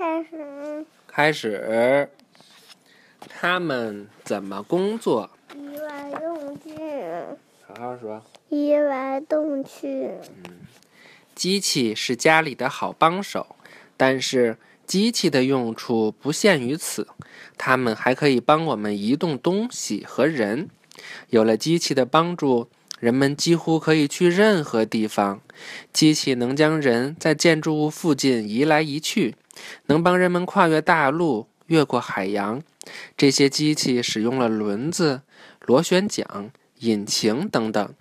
开始。开始。他们怎么工作？移来动去。好好说。移来动去。嗯，机器是家里的好帮手，但是机器的用处不限于此，它们还可以帮我们移动东西和人。有了机器的帮助，人们几乎可以去任何地方。机器能将人在建筑物附近移来移去，能帮人们跨越大陆、越过海洋。这些机器使用了轮子、螺旋桨、引擎等等。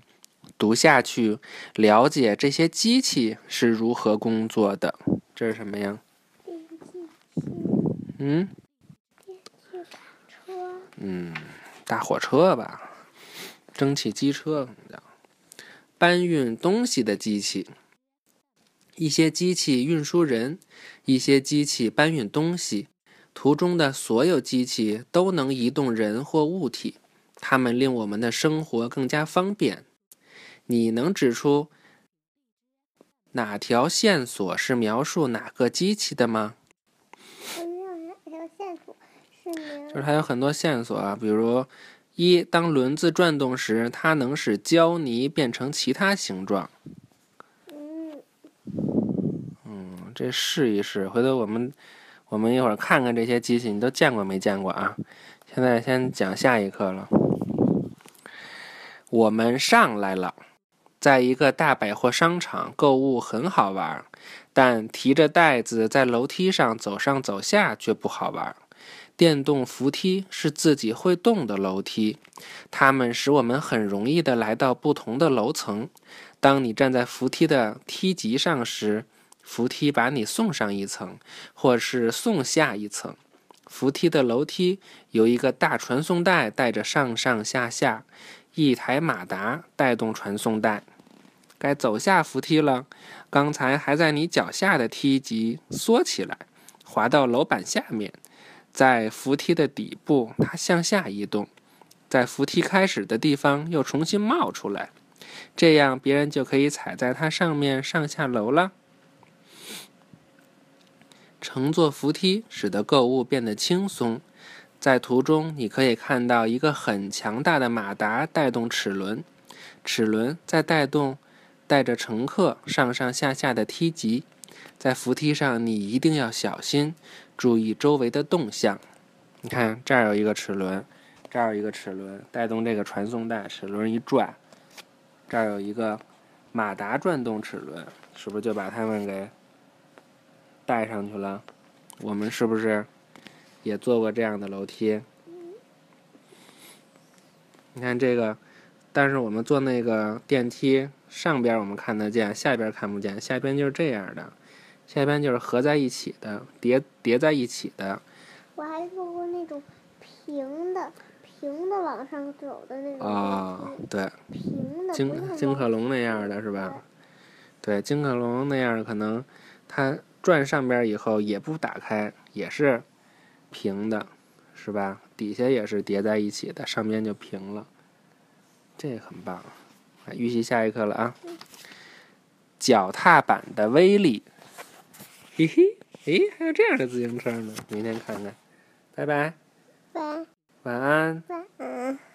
读下去，了解这些机器是如何工作的。这是什么呀？嗯？嗯，大火车吧。蒸汽机车叫搬运东西的机器，一些机器运输人，一些机器搬运东西。图中的所有机器都能移动人或物体，它们令我们的生活更加方便。你能指出哪条线索是描述哪个机器的吗？就是它有很多线索啊，比如。一，当轮子转动时，它能使胶泥变成其他形状。嗯，这试一试，回头我们我们一会儿看看这些机器，你都见过没见过啊？现在先讲下一课了。我们上来了，在一个大百货商场购物很好玩，但提着袋子在楼梯上走上走下却不好玩。电动扶梯是自己会动的楼梯，它们使我们很容易的来到不同的楼层。当你站在扶梯的梯级上时，扶梯把你送上一层，或是送下一层。扶梯的楼梯由一个大传送带带着上上下下，一台马达带动传送带。该走下扶梯了，刚才还在你脚下的梯级缩起来，滑到楼板下面。在扶梯的底部，它向下移动，在扶梯开始的地方又重新冒出来，这样别人就可以踩在它上面上下楼了。乘坐扶梯使得购物变得轻松。在图中，你可以看到一个很强大的马达带动齿轮，齿轮在带动带着乘客上上下下的梯级。在扶梯上，你一定要小心。注意周围的动向，你看这儿有一个齿轮，这儿有一个齿轮带动这个传送带，齿轮一转，这儿有一个马达转动齿轮，是不是就把它们给带上去了？我们是不是也坐过这样的楼梯？你看这个，但是我们坐那个电梯上边我们看得见，下边看不见，下边就是这样的。下边就是合在一起的，叠叠在一起的。我还做过那种平的，平的往上走的那种。啊，对。平的。金金克隆那样的是吧？对，金克隆那样可能它转上边以后也不打开，也是平的，是吧？底下也是叠在一起的，上边就平了。这很棒。预习下一课了啊！脚踏板的威力。嘿嘿，诶，还有这样的自行车呢，明天看看，拜拜，拜，晚安，晚安。